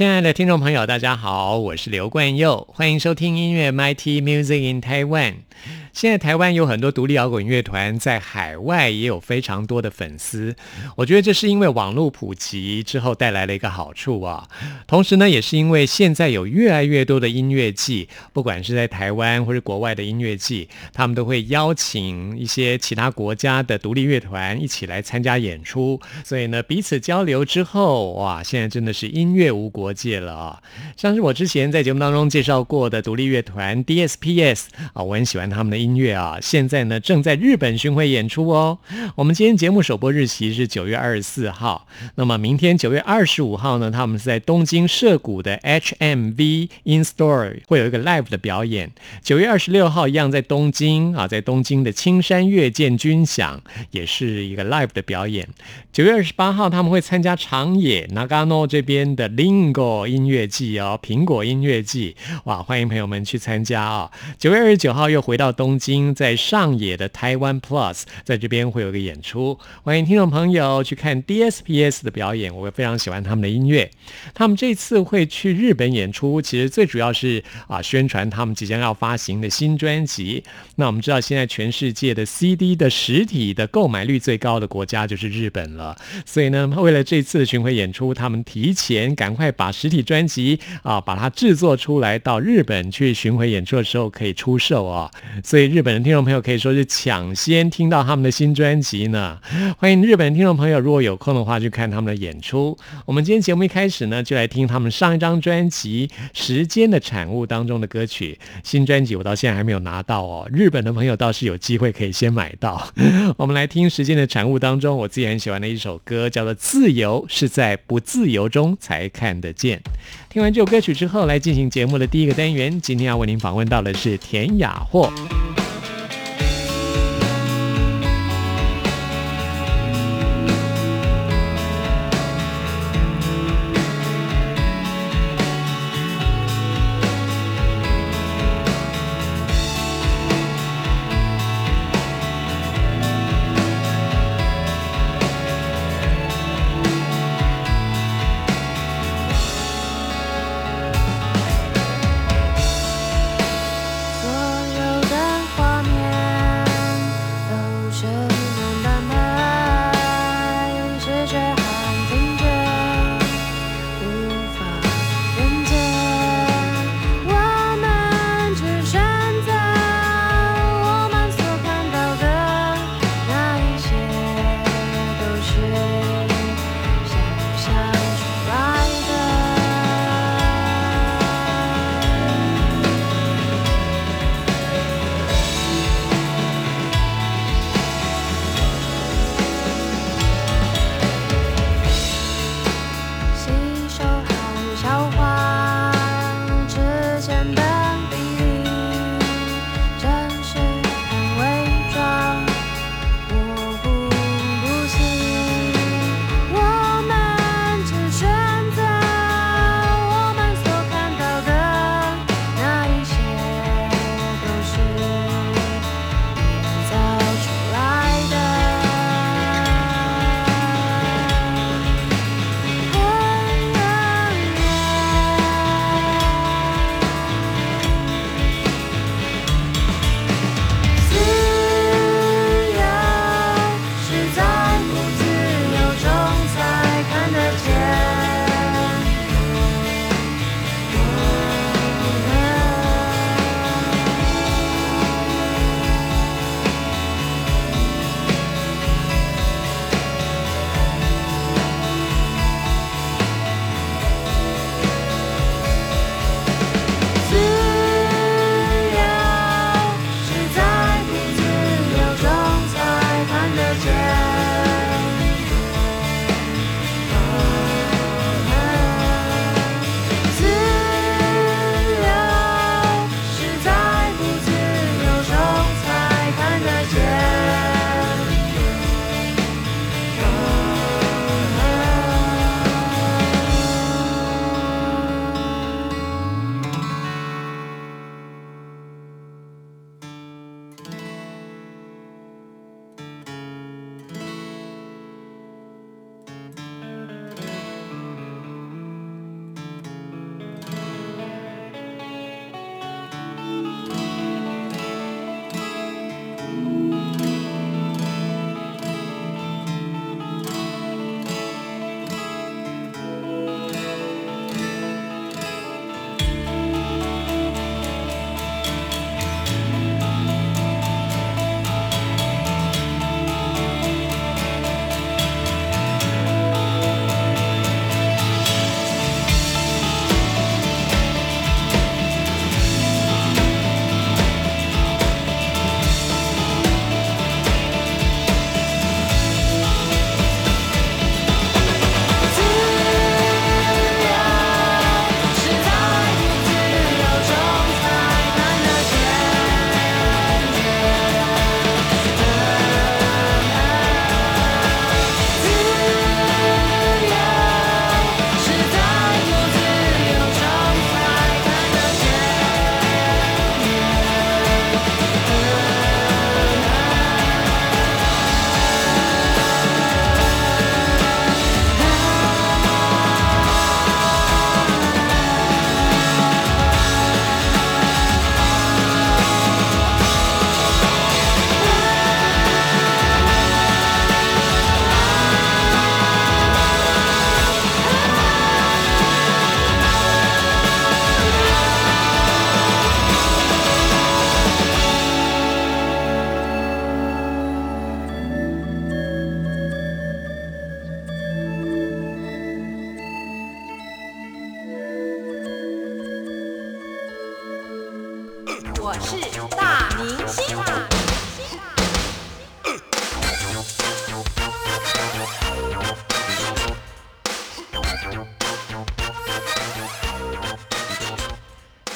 亲爱的听众朋友，大家好，我是刘冠佑，欢迎收听音乐 MIT Music in Taiwan。现在台湾有很多独立摇滚乐团，在海外也有非常多的粉丝。我觉得这是因为网络普及之后带来了一个好处啊。同时呢，也是因为现在有越来越多的音乐季，不管是在台湾或者国外的音乐季，他们都会邀请一些其他国家的独立乐团一起来参加演出。所以呢，彼此交流之后，哇，现在真的是音乐无国界了啊！像是我之前在节目当中介绍过的独立乐团 DSPS 啊，我很喜欢他们的。音乐啊，现在呢正在日本巡回演出哦。我们今天节目首播日期是九月二十四号，那么明天九月二十五号呢，他们是在东京涩谷的 HMV In Store 会有一个 live 的表演。九月二十六号一样在东京啊，在东京的青山乐见军响也是一个 live 的表演。九月二十八号他们会参加长野 Nagano 这边的 Lingo 音乐季哦，苹果音乐季哇，欢迎朋友们去参加啊。九月二十九号又回到东。东京在上野的台湾 Plus 在这边会有个演出，欢迎听众朋友去看 DSPS 的表演，我非常喜欢他们的音乐。他们这次会去日本演出，其实最主要是啊宣传他们即将要发行的新专辑。那我们知道现在全世界的 CD 的实体的购买率最高的国家就是日本了，所以呢，为了这次的巡回演出，他们提前赶快把实体专辑啊把它制作出来，到日本去巡回演出的时候可以出售啊，所以。对日本的听众朋友可以说是抢先听到他们的新专辑呢。欢迎日本的听众朋友，如果有空的话去看他们的演出。我们今天节目一开始呢，就来听他们上一张专辑《时间的产物》当中的歌曲。新专辑我到现在还没有拿到哦，日本的朋友倒是有机会可以先买到。我们来听《时间的产物》当中我自己很喜欢的一首歌，叫做《自由是在不自由中才看得见》。听完这首歌曲之后，来进行节目的第一个单元。今天要为您访问到的是田雅霍。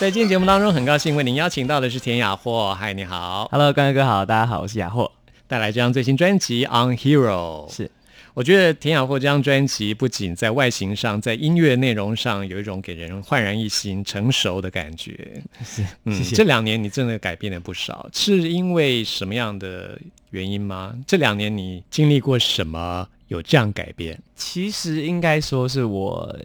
在今天节目当中，很高兴为您邀请到的是田雅霍。嗨，你好，Hello，刚哥哥好，大家好，我是雅霍，带来这张最新专辑《On Hero》。是，我觉得田雅霍这张专辑不仅在外形上，在音乐内容上有一种给人焕然一新、成熟的感觉。是，嗯，这两年你真的改变了不少，是因为什么样的原因吗？这两年你经历过什么有这样改变？其实应该说是我。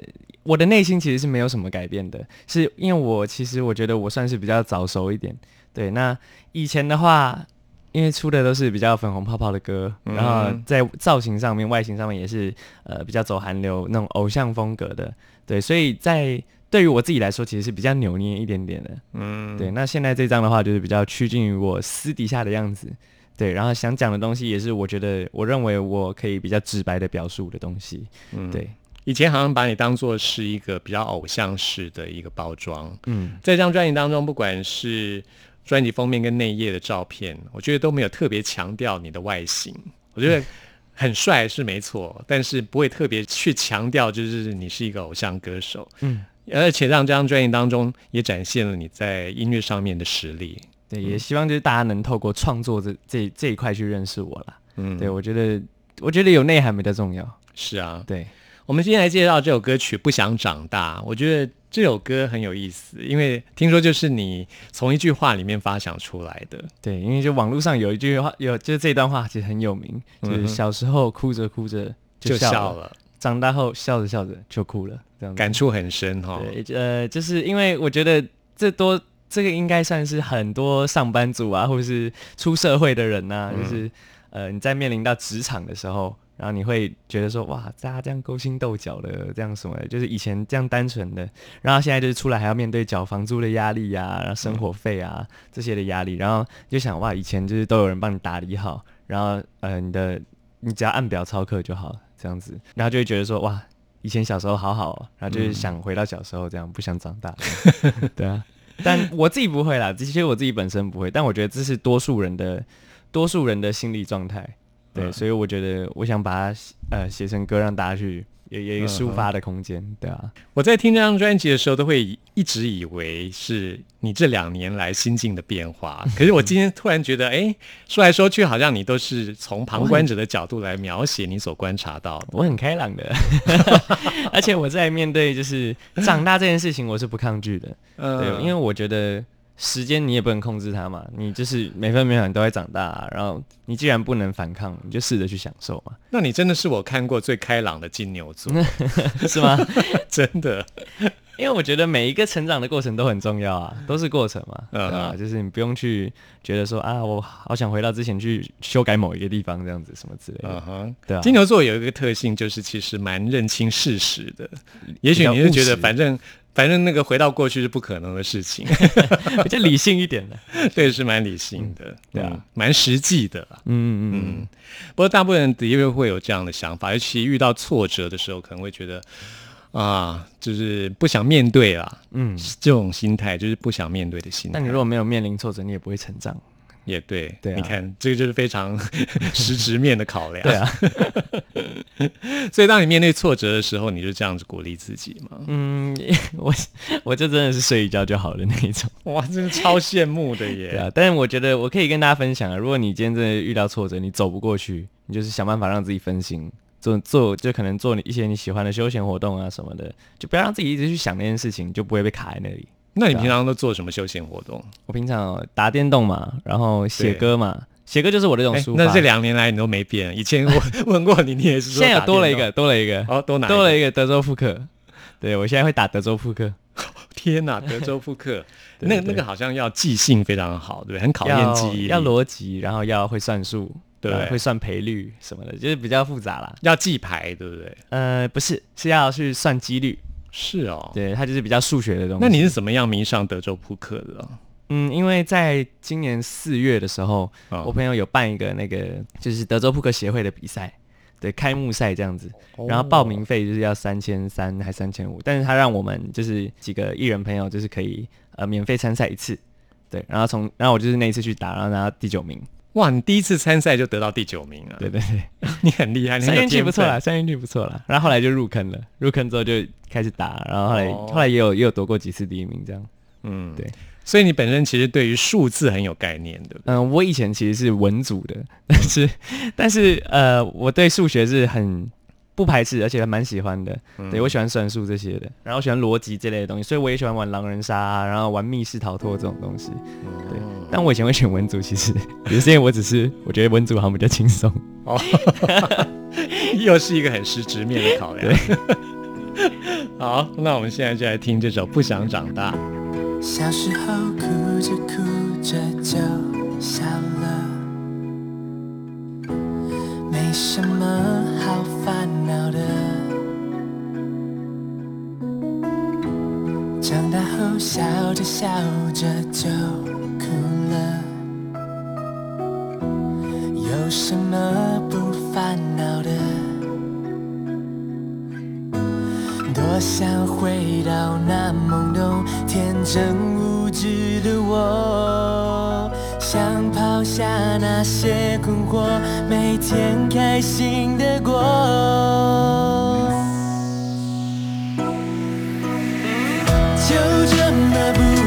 我的内心其实是没有什么改变的，是因为我其实我觉得我算是比较早熟一点。对，那以前的话，因为出的都是比较粉红泡泡的歌，然后在造型上面、外形上面也是呃比较走韩流那种偶像风格的。对，所以在对于我自己来说，其实是比较扭捏一点点的。嗯，对。那现在这张的话，就是比较趋近于我私底下的样子。对，然后想讲的东西也是我觉得我认为我可以比较直白的表述的东西。嗯，对。以前好像把你当做是一个比较偶像式的一个包装，嗯，在这张专辑当中，不管是专辑封面跟内页的照片，我觉得都没有特别强调你的外形。我觉得很帅是没错，但是不会特别去强调，就是你是一个偶像歌手，嗯，而且让这张专辑当中也展现了你在音乐上面的实力。对，也希望就是大家能透过创作这这这一块去认识我了。嗯，对我觉得我觉得有内涵比较重要。是啊，对。我们今天来介绍这首歌曲《不想长大》。我觉得这首歌很有意思，因为听说就是你从一句话里面发想出来的。对，因为就网络上有一句话，有就是这段话其实很有名，就是小时候哭着哭着就笑了，长大后笑着笑着就哭了，这样感触很深哈。对，呃，就是因为我觉得这多这个应该算是很多上班族啊，或者是出社会的人呐，就是呃你在面临到职场的时候。然后你会觉得说哇，大家这样勾心斗角的，这样什么，就是以前这样单纯的，然后现在就是出来还要面对缴房租的压力呀，然后生活费啊这些的压力，然后就想哇，以前就是都有人帮你打理好，然后呃你的你只要按表操课就好，这样子，然后就会觉得说哇，以前小时候好好，然后就是想回到小时候这样，不想长大，对啊，但我自己不会啦，其实我自己本身不会，但我觉得这是多数人的多数人的心理状态。对，所以我觉得我想把它呃写成歌，让大家去有有一个抒发的空间，对啊。我在听这张专辑的时候，都会一直以为是你这两年来心境的变化。可是我今天突然觉得，哎，说来说去，好像你都是从旁观者的角度来描写你所观察到的。我很开朗的，而且我在面对就是长大这件事情，我是不抗拒的。对，因为我觉得。时间你也不能控制它嘛，你就是每分每秒你都会长大，然后你既然不能反抗，你就试着去享受嘛。那你真的是我看过最开朗的金牛座，是吗？真的，因为我觉得每一个成长的过程都很重要啊，都是过程嘛，啊，就是你不用去觉得说啊，我好想回到之前去修改某一个地方这样子什么之类的。嗯哼，对啊。金牛座有一个特性，就是其实蛮认清事实的。也许你是觉得反正。反正那个回到过去是不可能的事情，比较理性一点的，对，是蛮理性的，对啊，蛮实际的，嗯嗯嗯。不过大部分人的确会有这样的想法，尤其遇到挫折的时候，可能会觉得啊，就是不想面对啦，嗯，这种心态就是不想面对的心态。但你如果没有面临挫折，你也不会成长。也对，对，你看，这个就是非常 实质面的考量。对啊，所以当你面对挫折的时候，你就这样子鼓励自己嘛？嗯，我我就真的是睡一觉就好了那一种。哇，真的超羡慕的耶！对啊，但是我觉得我可以跟大家分享啊，如果你今天真的遇到挫折，你走不过去，你就是想办法让自己分心，做做就可能做你一些你喜欢的休闲活动啊什么的，就不要让自己一直去想那件事情，就不会被卡在那里。那你平常都做什么休闲活动？我平常打电动嘛，然后写歌嘛，写歌就是我这种抒发。那这两年来你都没变，以前我问过你，你也是。现在多了一个，多了一个，哦，多哪？多了一个德州扑克。对，我现在会打德州扑克。天哪，德州扑克，那那个好像要记性非常好，对？很考验记忆，要逻辑，然后要会算数，对，会算赔率什么的，就是比较复杂啦。要记牌，对不对？呃，不是，是要去算几率。是哦，对，他就是比较数学的东西。那你是怎么样迷上德州扑克的？嗯，因为在今年四月的时候，我朋友有办一个那个就是德州扑克协会的比赛，对，开幕赛这样子，然后报名费就是要三千三还三千五，但是他让我们就是几个艺人朋友就是可以呃免费参赛一次，对，然后从然后我就是那一次去打，然后拿到第九名。哇，你第一次参赛就得到第九名啊，对对对，你很厉害，你很三有天分运气不错啦，三运气不错啦。然后后来就入坑了，入坑之后就开始打，然后后来、哦后来也有也有夺过几次第一名这样。嗯，对。所以你本身其实对于数字很有概念，对不对？嗯，我以前其实是文组的，但是但是呃，我对数学是很不排斥，而且还蛮喜欢的。对我喜欢算术这些的，然后喜欢逻辑这类的东西，所以我也喜欢玩狼人杀、啊，然后玩密室逃脱这种东西。对，但我以前会选文组，其实 也是因为我只是我觉得文组好像比较轻松。哦，又是一个很实质面的考量。好，那我们现在就来听这首《不想长大》。小时候哭着哭着就笑了，没什么好烦恼的。长大后笑着笑着就哭了，有什么不烦恼的？多想回到那懵懂、天真无知的我，想抛下那些困惑，每天开心的过。就这么不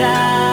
虚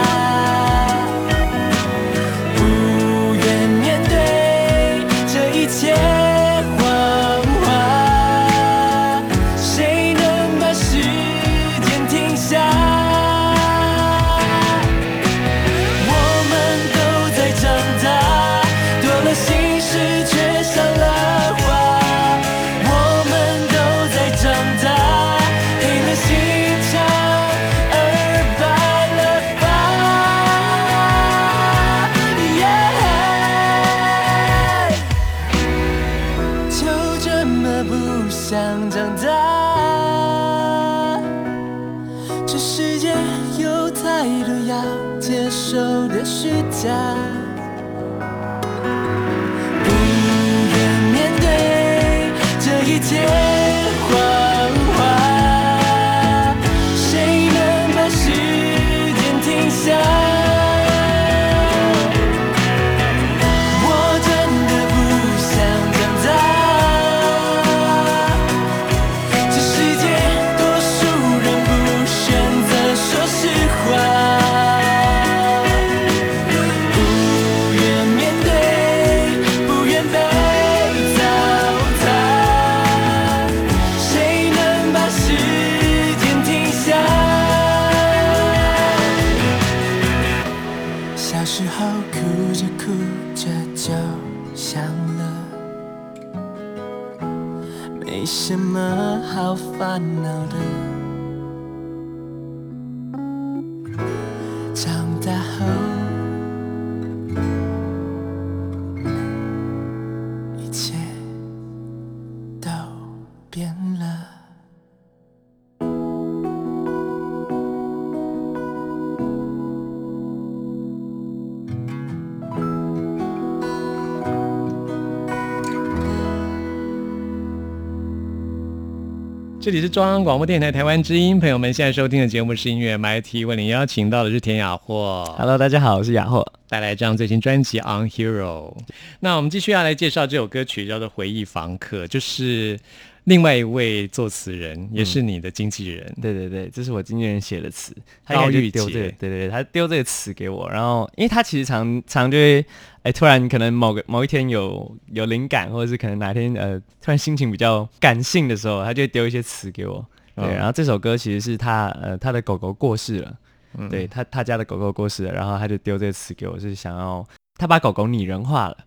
没什么好烦恼的。这这里是中央广播电台台湾之音，朋友们现在收听的节目是音乐 MIT，为您邀请到的是田雅霍 Hello，大家好，我是雅霍。带来这张最新专辑《On Hero》。那我们继续要来介绍这首歌曲，叫做《回忆房客》，就是另外一位作词人，也是你的经纪人。对对对，这是我经纪人写的词，他高玉应该就丢这个，洁对对对，他丢这个词给我，然后因为他其实常常就会，哎，突然可能某个某一天有有灵感，或者是可能哪天呃突然心情比较感性的时候，他就会丢一些词给我。对，嗯然后这首歌其实是他呃他的狗狗过世了，嗯对他他家的狗狗过世了，然后他就丢这个词给我，是想要他把狗狗拟人化了。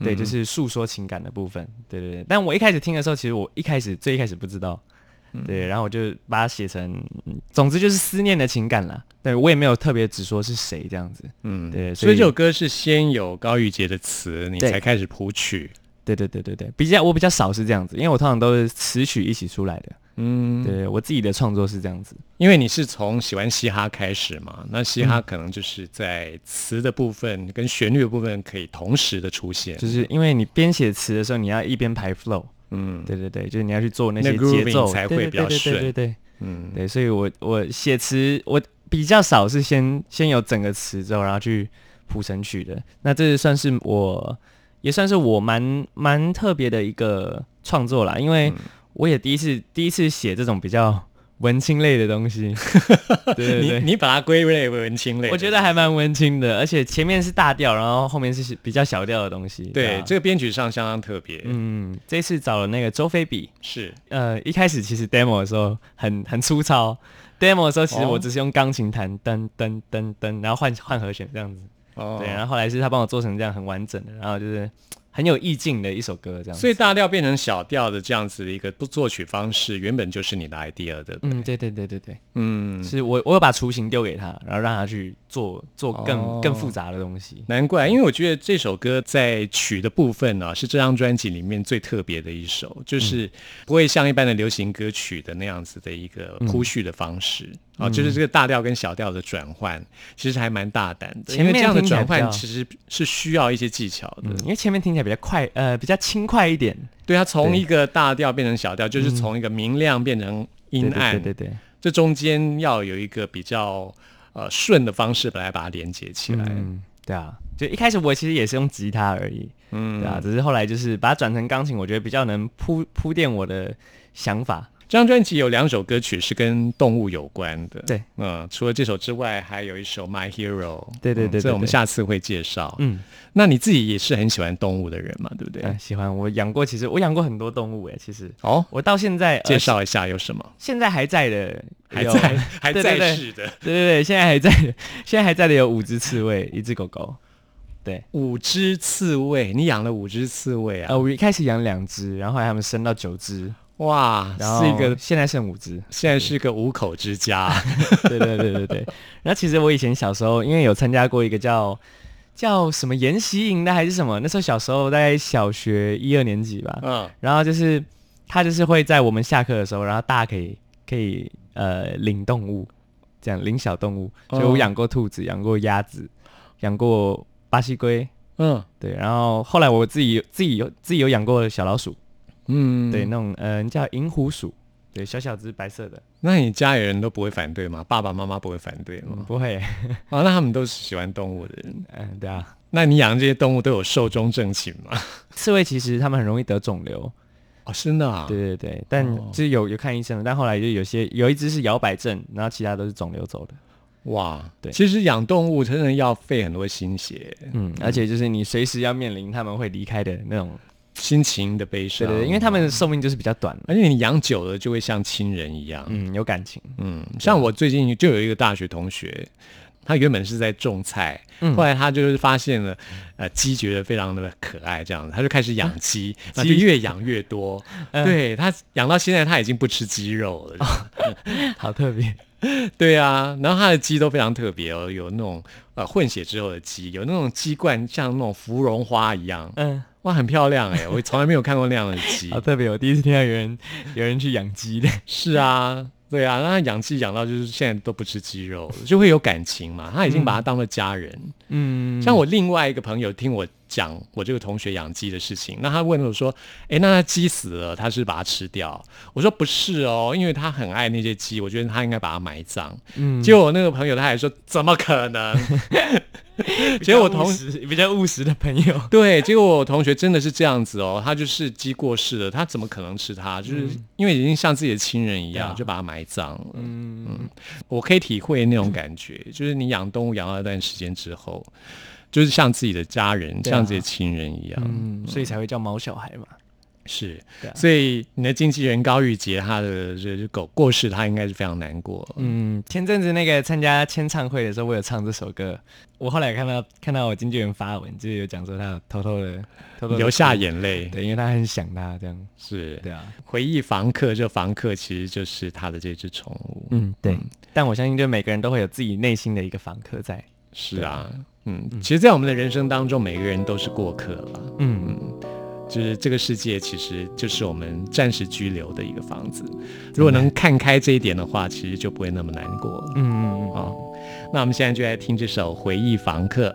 对，就嗯是诉说情感的部分，对对对。但我一开始听的时候，其实我一开始最一开始不知道，嗯对，然后我就把它写成，嗯总之就是思念的情感啦。对我也没有特别只说是谁这样子，嗯对所以所以这首歌是先有高玉洁的词，你才开始谱曲。对对对对对，比较我比较少是这样子，因为我通常都是词曲一起出来的，嗯，对我自己的创作是这样子，因为你是从喜欢嘻哈开始嘛，那嘻嗯。哈可能就是在词的部分跟旋律的部分可以同时的出现。就是因为你编写词的时候，你要一边排 flow，嗯。对对对，就是你要去做那些节奏。才会比较顺对对对。嗯，对，所以我我写词我比较少是先先有整个词之后，然后去谱成曲的。那这算是我也算是我蛮蛮特别的一个创作啦，因嗯。为我也第一次第一次写这种比较文青类的东西。对对对。你你把它归类为文青类，我觉得还蛮文青的，而且前面是大调，然后后面是比较小调的东西。啊对这个编曲上相当特别。嗯，这次找了那个周菲比，是呃，一开始其实 demo 的时候很很粗糙，demo 的时候其实哦我只是用钢琴弹噔噔噔噔，然后换换和弦这样子。哦对，然后后来是他帮我做成这样很完整的，然后就是很有意境的一首歌这样子。所以大调变成小调的这样子的一个作曲方式，原本就是你的 idea 的。嗯，对对对对对，嗯，是我我有把雏形丢给他，然后让他去做做更、哦。更复杂的东西。难怪，因为我觉得这首歌在曲的部分呢、是这张专辑里面最特别的一首，就是不会像一般的流行歌曲的那样子的一个铺叙的方式啊、就是这个大调跟小调的转换，其实还蛮大胆的。前面因为这样的转换其实是需要一些技巧的。嗯，因为前面听起来比较快，呃，比较轻快一点，对，它从一个大调变成小调，就是从一个明亮变成阴暗，对对对对这中间要有一个比较呃顺的方式来把它连接起来。嗯，对啊，就一开始我其实也是用吉他而已，嗯对啊，只是后来就是把它转成钢琴，我觉得比较能铺铺垫我的想法。这张专辑有两首歌曲是跟动物有关的，对，嗯，除了这首之外，还有一首《My Hero》，对对对对嗯这我们下次会介绍。嗯，那你自己也是很喜欢动物的人嘛，对不对？嗯，喜欢。我养过，其实我养过很多动物诶，其实哦，我到现在、呃介绍一下有什么？现在还在的，有还在 还在世的对对对，现在还在的，现在还在的有五只刺猬，一只狗狗。对，五只刺猬，你养了五只刺猬啊？呃，我一开始养两只，然后后来他们生到九只，哇，然是一个现在剩五只。现在是个五口之家。对对对对对。然后其实我以前小时候，因为有参加过一个叫叫什么研习营的还是什么，那时候小时候大概小学一二年级吧。嗯，然后就是他就是会在我们下课的时候，然后大家可以可以呃领动物，这样领小动物。所以我哦养过兔子，养过鸭子，养过巴西龟。嗯对，然后后来我自己有自己有自己有养过小老鼠，嗯，对，那种嗯、叫银狐鼠，对，小小只白色的，那你家里人都不会反对吗？爸爸妈妈不会反对吗？不会，哦，那他们都是喜欢动物的人。嗯，对啊。那你养的这些动物都有寿终正寝吗？刺猬其实它们很容易得肿瘤，哦，真的啊。对对对，但哦就是有有看医生的，但后来就有些有一只是摇摆症，然后其他都是肿瘤走的。哇，对其实养动物真的要费很多心血，嗯，而且就是你随时要面临他们会离开的那种，心情的悲伤。对对对，因为他们的寿命就是比较短，而且你养久了就会像亲人一样。嗯，有感情，嗯，像我最近就有一个大学同学，他原本是在种菜，嗯后来他就是发现了，呃，鸡觉得非常的可爱，这样子，他就开始养鸡，那就鸡越养越多。嗯对他养到现在，他已经不吃鸡肉了。好特别，对啊，然后它的鸡都非常特别哦，有那种呃混血之后的鸡，有那种鸡冠像那种芙蓉花一样，嗯，哇，很漂亮哎，我从来没有看过那样的鸡。好。特别，我第一次听到有人 有人去养鸡的，是啊，对啊，那他养鸡养到就是现在都不吃鸡肉了，就会有感情嘛，他已经把它当做家人。嗯，像我另外一个朋友听我讲我这个同学养鸡的事情。那他问我说：“诶，那他鸡死了，他是把它吃掉？”我说：“不是哦，因为他很爱那些鸡，我觉得他应该把它埋葬。”嗯，结果我那个朋友他还说：“怎么可能？” 结果我同比较务实的朋友，对，结果我同学真的是这样子哦，他就是鸡过世了，他怎么可能吃它？就是因为已经像自己的亲人一样，就把它埋葬了。嗯嗯，我可以体会那种感觉，就是你养动物养了一段时间之后，就是像自己的家人，像自己的亲人一样，嗯，所以才会叫毛小孩嘛。是，所以你的经纪人高玉洁，他的这狗过世，他应该是非常难过。嗯，前阵子那个参加签唱会的时候，我有唱这首歌。我后来看到看到我经纪人发文，就有讲说他偷偷的偷偷流下眼泪，对，因为他很想他这样。是，对啊，回忆房客，这房客其实就是他的这只宠物。嗯，对。但我相信，就每个人都会有自己内心的一个房客在。是啊，嗯，其实，在我们的人生当中，每个人都是过客了。嗯嗯。就是这个世界，其实就是我们暂时居留的一个房子。如果能看开这一点的话，其实就不会那么难过。嗯嗯嗯。好，那我们现在就来听这首《回忆房客》。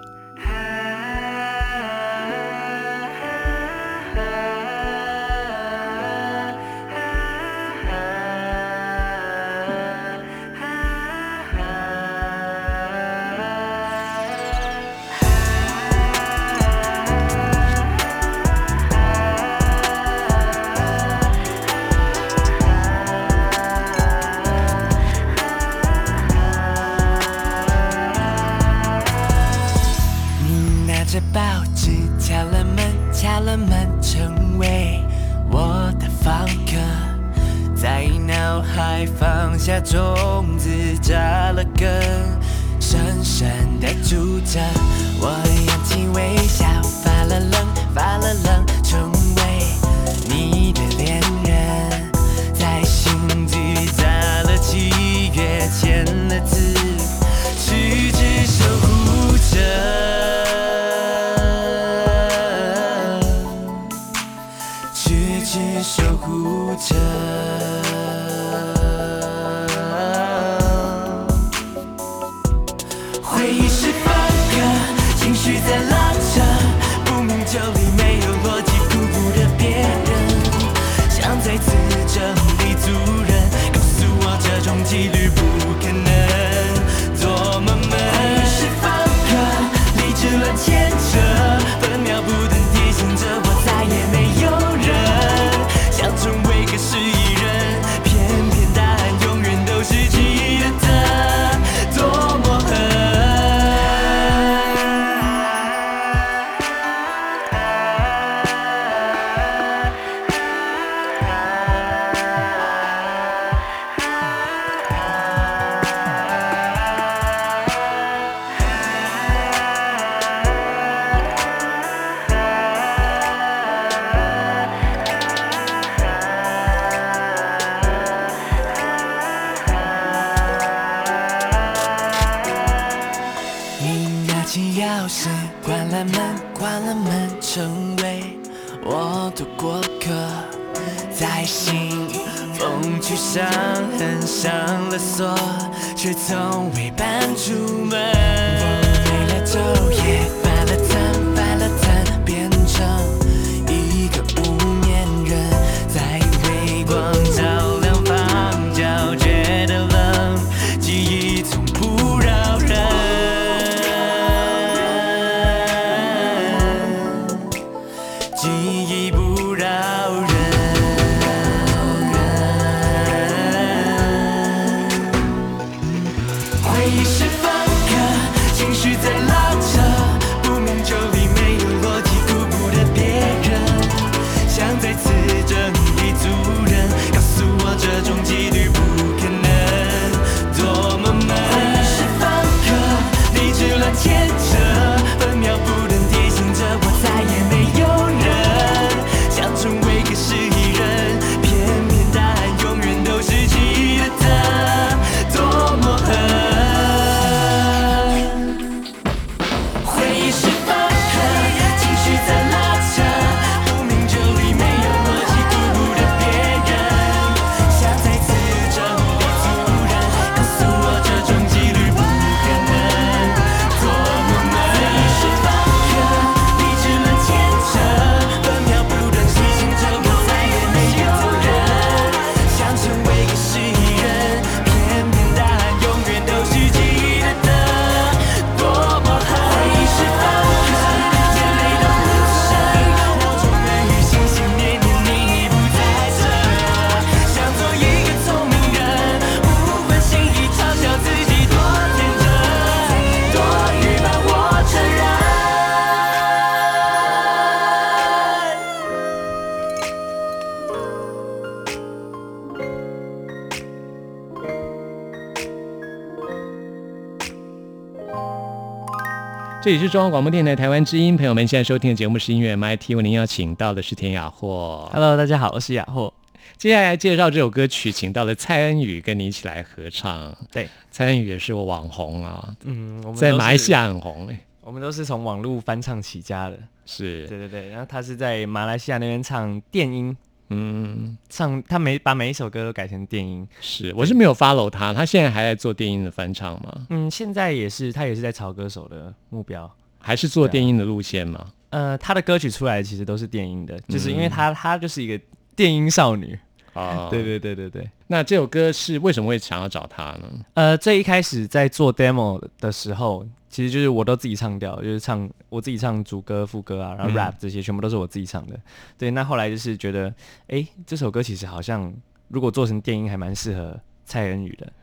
这里是中央广播电台台湾之音，朋友们现在收听的节目是音乐 MIT，为您邀请到的是田雅霍。Hello，大家好，我是雅霍。接下来介绍这首歌曲，请到了蔡恩宇跟你一起来合唱。对，蔡恩宇也是我网红啊，嗯，我们在马来西亚很红诶。我们都是从网络翻唱起家的。是，对对对，然后他是在马来西亚那边唱电音，嗯，唱他每把每一首歌都改成电音。是，我是没有 follow 他，他现在还在做电音的翻唱吗？嗯，现在也是他也是在炒歌手的目标。还是做电音的路线吗？呃，他的歌曲出来其实都是电音的，就是因为嗯他他就是一个电音少女。啊，对对对对对。那这首歌是为什么会想要找他呢？呃，最一开始在做 demo 的时候，其实就是我都自己唱掉，就是唱我自己唱主歌、副歌啊，然后嗯 rap 这些全部都是我自己唱的。对，那后来就是觉得，哎，这首歌其实好像如果做成电音，还蛮适合蔡恩宇的，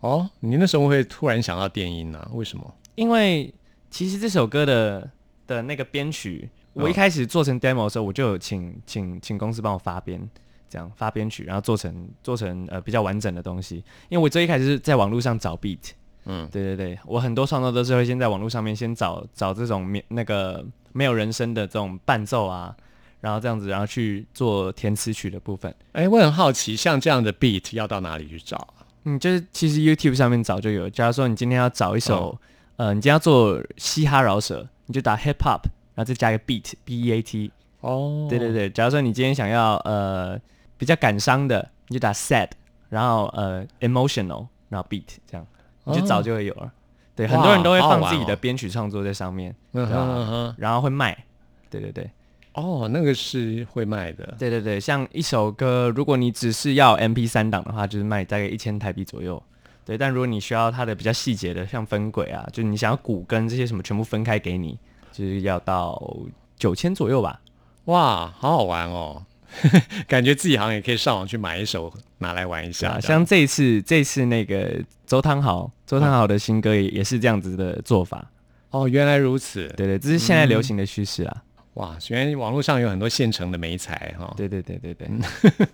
哦，你那时候会突然想到电音呢、为什么？因为其实这首歌的的那个编曲，我一嗯开始做成 demo 的时候，我就有请请请公司帮我发编。这样发编曲，然后做成做成呃比较完整的东西。因为我最一开始是在网络上找 beat，嗯，对对对，我很多创作都是会先在网络上面先找找这种没那个没有人声的这种伴奏啊，然后这样子，然后去做填词曲的部分。哎，我很好奇，像这样的 beat 要到哪里去找啊？嗯，就是其实 YouTube 上面早就有。假如说你今天要找一首，哦呃，你今天要做嘻哈饶舌，你就打 hip hop，然后再加一个 beat，b e a t。哦，对对对，假如说你今天想要呃比较感伤的，你就打 sad，然后呃 emotional，然后 beat 这样，你就早就会有了。对，很多人都会放自己的哦编曲创作在上面。然后会卖。对对对哦，那个是会卖的。对对对，像一首歌，如果你只是要 MP 三档的话，就是卖大概一千台币左右。对，但如果你需要它的比较细节的，像分轨啊，就是你想要鼓跟这些什么全部分开给你，就是要到九千左右吧。哇，好好玩哦！感觉自己好像也可以上网去买一首拿来玩一下。啊，像这一次这一次那个周汤豪，周汤豪的新歌也也是这样子的做法。哦，原来如此。对对，这是现在流行的趋势啊。哇，原来网络上有很多现成的美材哈。对对对对对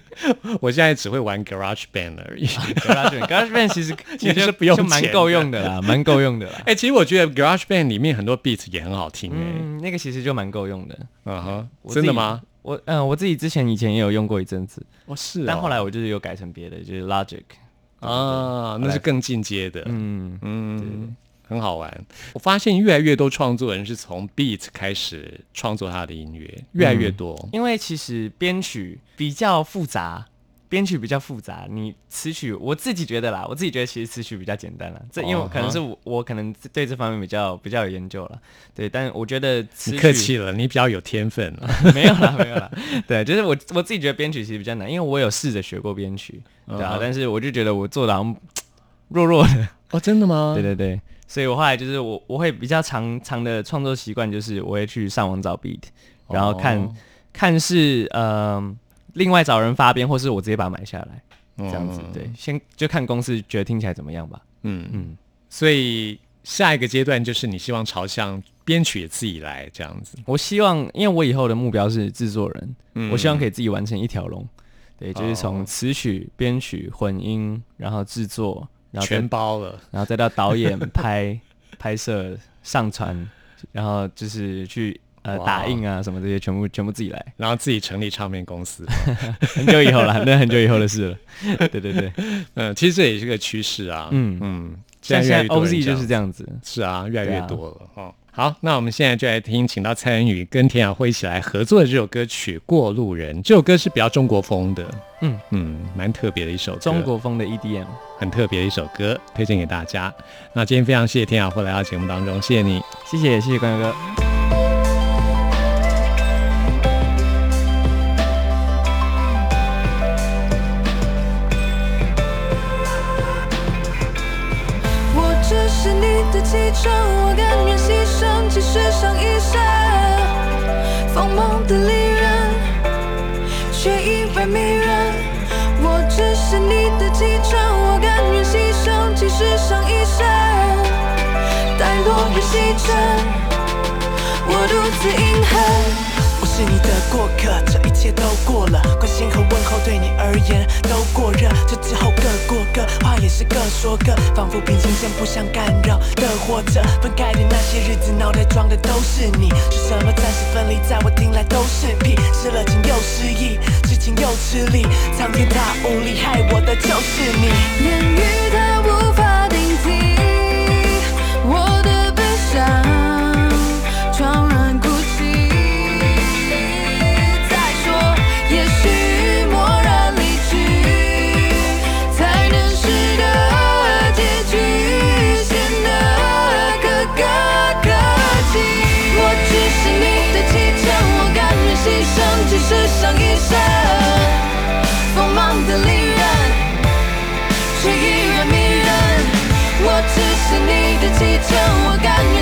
我现在只会玩 Garage Band 而已。Garage Band，Garage Band 其实其实不用就蛮够用的啦，蛮够用的啦。哎、其实我觉得 Garage Band 里面很多 beat 也很好听哎、嗯，那个其实就蛮够用的。嗯哼，真的吗？？我嗯，我自己之前以前也有用过一阵子，哦，是哦但后来我就是有改成别的，就是 Logic。啊，那是更进阶的。嗯，嗯，很好玩。我发现越来越多创作人是从 beat 开始创作他的音乐，越来越多。因为其实编曲比较复杂，编曲比较复杂，你词曲我自己觉得啦，我自己觉得其实词曲比较简单啦。这因为哦可能是我我可能对这方面比较比较有研究了，对，但我觉得词你曲客气了，你比较有天分了。没有啦，没有啦。对，就是我我自己觉得编曲其实比较难，因为我有试着学过编曲，对啊，但是我就觉得我做的好像弱弱的。哦，真的吗？对对对，所以我后来就是我我会比较常常的创作习惯，就是我会去上网找 beat，然后看、哦看是呃另外找人发编，或是我直接把它买下来，这样子。嗯对，先就看公司觉得听起来怎么样吧。嗯嗯。嗯，所以下一个阶段就是你希望朝向编曲也自己来这样子。我希望，因为我以后的目标是制作人，嗯我希望可以自己完成一条龙。对，就是哦从词曲、编曲、混音，然后制作，然后全包了。然后再到导演 拍、拍摄、上传，然后就是去呃打印啊什么这些，全部全部自己来。然后自己成立唱片公司，很久以后了，那很久以后的事了。对对对，嗯，其实这也是个趋势啊，嗯嗯现在 OZ 就是这样子。是啊，越来越多了哦。好，那我们现在就来听，请到蔡恩宇跟田雅慧一起来合作的这首歌曲《过路人》。这首歌是比较中国风的，嗯嗯，蛮特别的一首歌，中国风的 E EDM，很特别的一首歌，推荐给大家。那今天非常谢谢田雅慧来到节目当中，谢谢你。谢谢谢谢关哥。启程，我甘愿牺牲，即使上一生。疯狂的利刃，却一般迷人。我只是你的继承，我甘愿牺牲，即使上一生。带落与细尘，我独自饮恨。我是你的过客，切都过了，关心和问候对你而言都过热，这之后各过各，话也是各说各，仿佛平行线不相干扰的活着，分开的那些日子脑袋装的都是你，是什么暂时分离，在我听来都是屁，失了情又失忆，痴情又吃力，苍天大无力，害我的就是你。言语它无法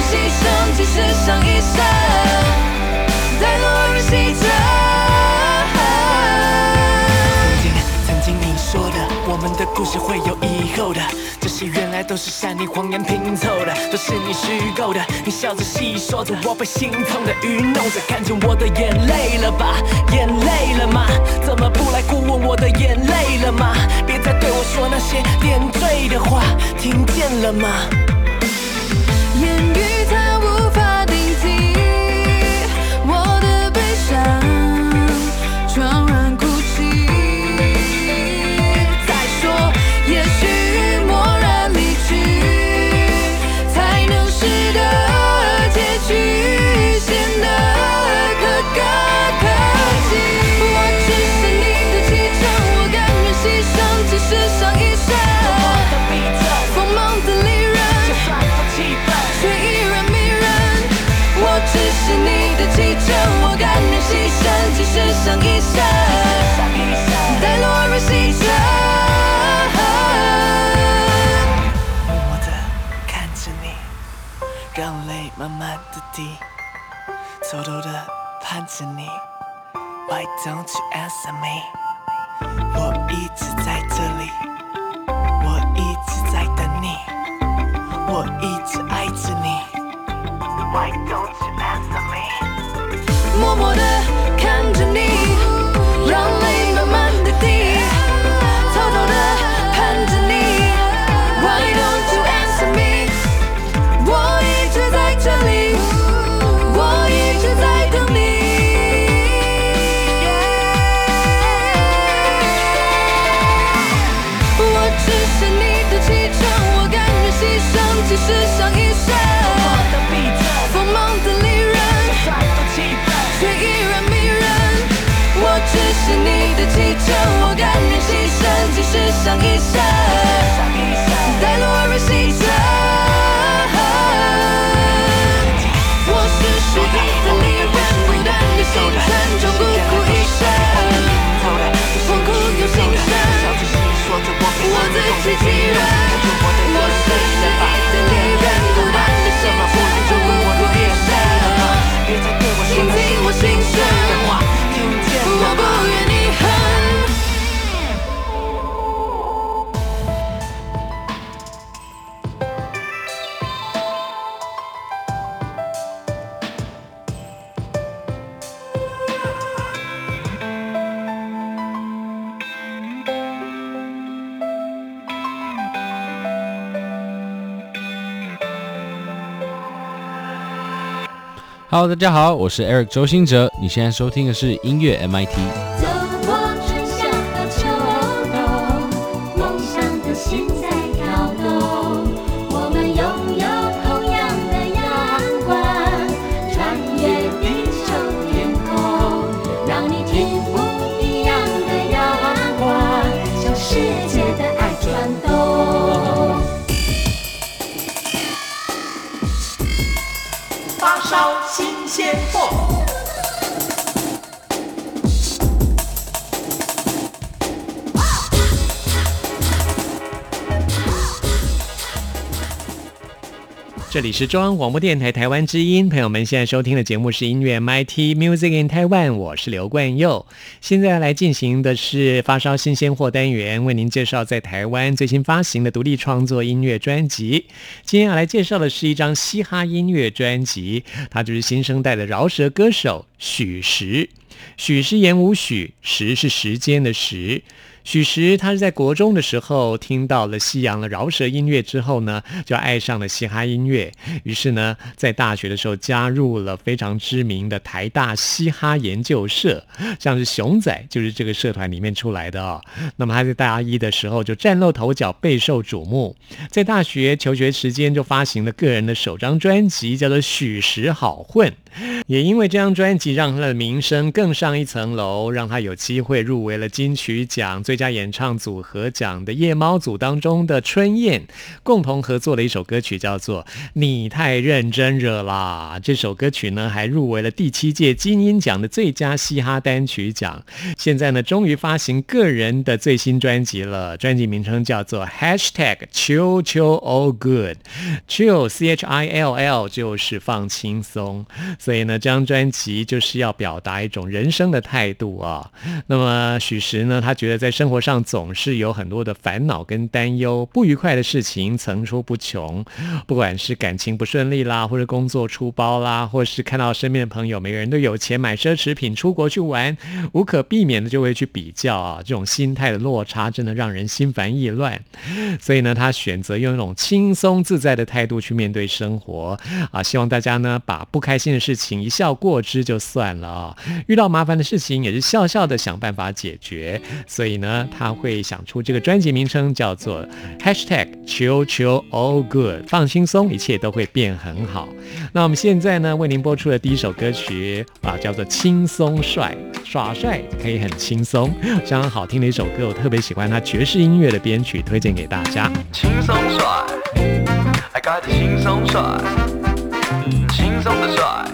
牺牲，即使上一生，在落日西沉。曾经，曾经你说的，我们的故事会有以后的，这些原来都是善意谎言拼凑的，都是你虚构的。你笑着细说着，我被心痛的愚弄着，看见我的眼泪了吧？眼泪了吗？怎么不来过问我的眼泪了吗？别再对我说那些点缀的话，听见了吗？上一生，在落入星辰。默默地看着你，让泪慢慢的滴，偷偷地盼着你。Why don't you answer me？我一直在这里，我一直在等你，我一直爱着你。Why don't you answer me？默默地牲，即使上一生，在落日西沉。我是属于的利刃，孤单的心沉重，孤苦一生，痛苦又心酸。我自欺欺人，我是 Hello，大家好，我是 Eric 周兴哲，你现在收听的是音乐 MIT。里是中央广播电台台湾之音，朋友们现在收听的节目是音乐 MIT Music in Taiwan，我是刘冠佑。现在来进行的是发烧新鲜货单元，为您介绍在台湾最新发行的独立创作音乐专辑。今天要来介绍的是一张嘻哈音乐专辑，它就是新生代的饶舌歌手许石。许是言无许，时是时间的时。许石他是在国中的时候听到了西洋的饶舌音乐之后呢，就爱上了嘻哈音乐。于是呢，在大学的时候加入了非常知名的台大嘻哈研究社，像是熊仔就是这个社团里面出来的哦。那么他在大一的时候就崭露头角，备受瞩目。在大学求学时间就发行了个人的首张专辑，叫做《许石好混》。也因为这张专辑让他的名声更上一层楼，让他有机会入围了金曲奖最佳演唱组合奖的夜猫组当中的春燕，共同合作了一首歌曲，叫做《你太认真惹啦》。这首歌曲呢，还入围了第七届金音奖的最佳嘻哈单曲奖。现在呢，终于发行个人的最新专辑了，专辑名称叫做 Hashtag Chill Chill All Good，Chill C H I L L 就是放轻松。所以呢，这张专辑就是要表达一种人生的态度啊。那么许石呢，他觉得在生活上总是有很多的烦恼跟担忧，不愉快的事情层出不穷。不管是感情不顺利啦，或者工作出包啦，或是看到身边的朋友每个人都有钱买奢侈品出国去玩，无可避免的就会去比较啊。这种心态的落差真的让人心烦意乱。所以呢，他选择用一种轻松自在的态度去面对生活啊。希望大家呢，把不开心的事事情一笑过之就算了啊，遇到麻烦的事情也是笑笑的想办法解决。所以呢，他会想出这个专辑名称叫做 Hashtag Chill Chill All Good，放轻松，一切都会变很好。那我们现在呢，为您播出的第一首歌曲啊，叫做轻松帅，耍帅可以很轻松，相当好听的一首歌，我特别喜欢它爵士音乐的编曲，推荐给大家。轻松帅，I got 轻松帅，轻松的帅，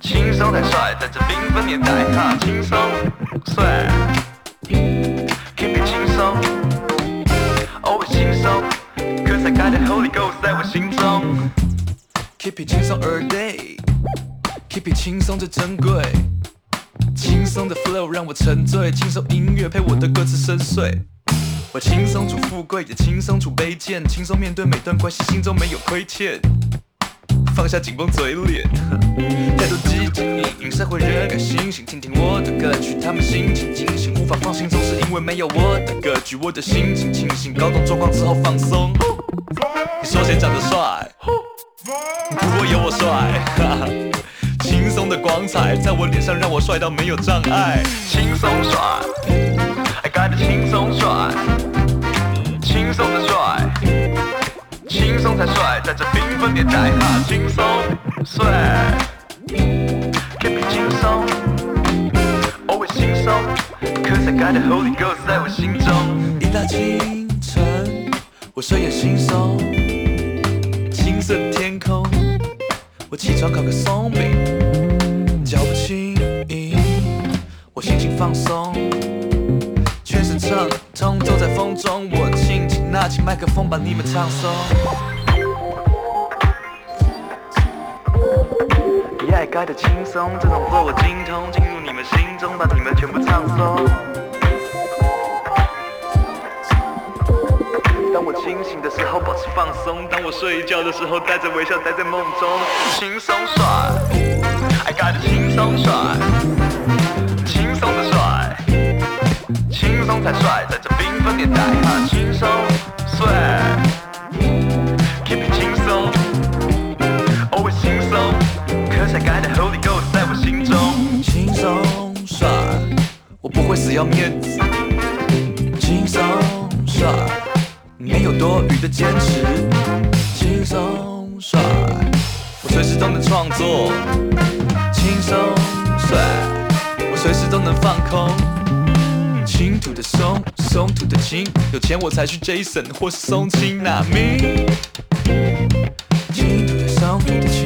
轻松才帅，在这缤纷年代哈，轻松帅，keep it 轻松，always 轻松，cause I got the Holy Ghost 在我心中，keep it 轻松 all day，keep it 轻松最珍贵。轻松的 flow 让我沉醉，轻松音乐配我的歌词深邃。我轻松处富贵，也轻松处卑贱，轻松面对每段关系，心中没有亏欠。放下紧绷嘴脸，太多激情引引社会人该醒醒，听听我的歌曲，他们心情清醒，无法放心，总是因为没有我的歌曲，我的心情清醒，搞懂状况之后放松。你说谁长得帅？不过有我帅，哈哈。轻松的光彩在我脸上，让我帅到没有障碍。轻松帅，I got it 轻松帅，轻松的帅，松才帅，在这缤纷年代哈，轻松帅，keep it 轻松，always 轻松，cause I got the Holy Ghost 在我心中。一大清晨，我睡眼惺忪，青色天空。我起床烤个松饼，脚步轻盈，我心情放松，全身畅通，走在风中，我轻轻拿起麦克风，把你们唱颂。Yeah, I got 轻松，这种活我精通，进入你们心中，把你们全部唱松。当我清醒的时候保持放松，当我睡觉的时候带着微笑待在梦中，轻松帅，I got it 轻松帅，轻松的帅，轻松才帅，在这缤纷年代哈，轻松帅死要面子，轻松帅。没有多余的坚持，轻松帅，我随时都能创作，轻松帅，我随时都能放空，轻土的松，松土的轻，有钱我才去 Jason 或松青那咪，轻土的松土的轻，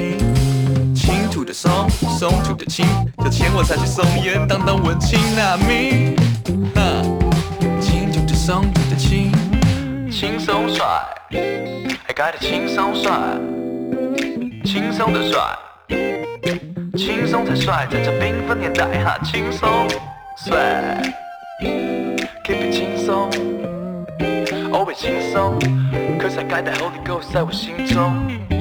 的松，松土的轻，有钱我才去送烟当当文青那咪，哈，轻土的松土的轻。轻松帅，I got it 轻松帅，轻松的帅，轻松才帅，在这缤纷年代哈，轻松帅，keep it 轻松，always 轻松，cause I got the Holy Ghost 在我心中。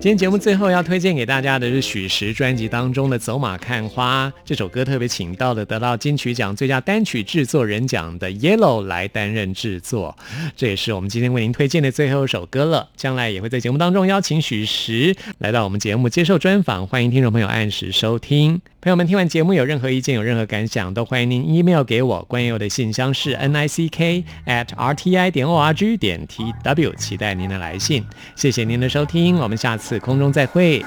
今天节目最后要推荐给大家的是许石专辑当中的《走马看花》这首歌，特别请到了得到金曲奖最佳单曲制作人奖的 Yellow 来担任制作，这也是我们今天为您推荐的最后一首歌了。将来也会在节目当中邀请许石来到我们节目接受专访，欢迎听众朋友按时收听。朋友们听完节目有任何意见、有任何感想，都欢迎您 email 给我。关于我的信箱是 n i c k at r t i 点 o r g 点 t w，期待您的来信。谢谢您的收听，我们下次空中再会。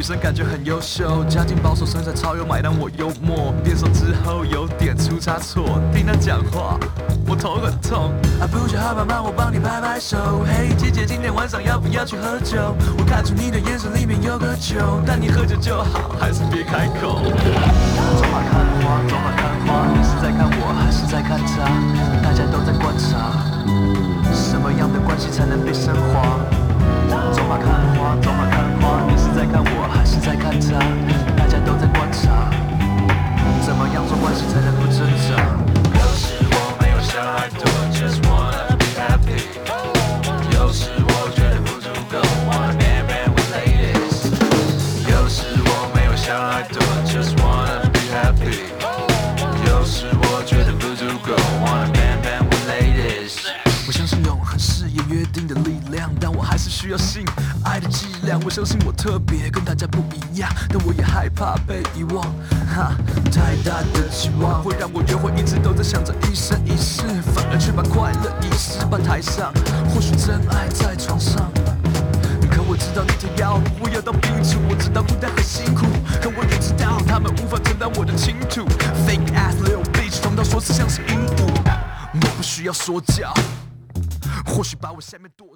女生，感觉很优秀，家境保守，身材超有买单，我幽默。变瘦之后有点出差错，听她讲话，我头很痛。啊，不就好帮忙我帮你拍拍手。嘿，姐姐，今天晚上要不要去喝酒？我看出你的眼神里面有个球，但你喝酒就好，还是别开口。走马看花，走马看花，你是在看我还是在看她？大家都在观察，什么样的关系才能被升华？走马看花，走马看花，你是在看我在看他？大家都在观察，怎么样做关系才能不挣扎？有时我没有想太多，just wanna be happy。有时我觉得不足够，wanna be man with ladies。有时我没有想太需要性爱的剂量。我相信我特别，跟大家不一样，但我也害怕被遗忘。哈，太大的期望会让我约会一直都在想着一生一世，反而却把快乐遗失吧台上。或许真爱在床上。可我知道那天要我要到病除，我知道孤单很辛苦，可我也知道他们无法承担我的倾吐。Fake ass little bitch，疯到说是像是鹦鹉，我不需要说教，或许把我下面剁。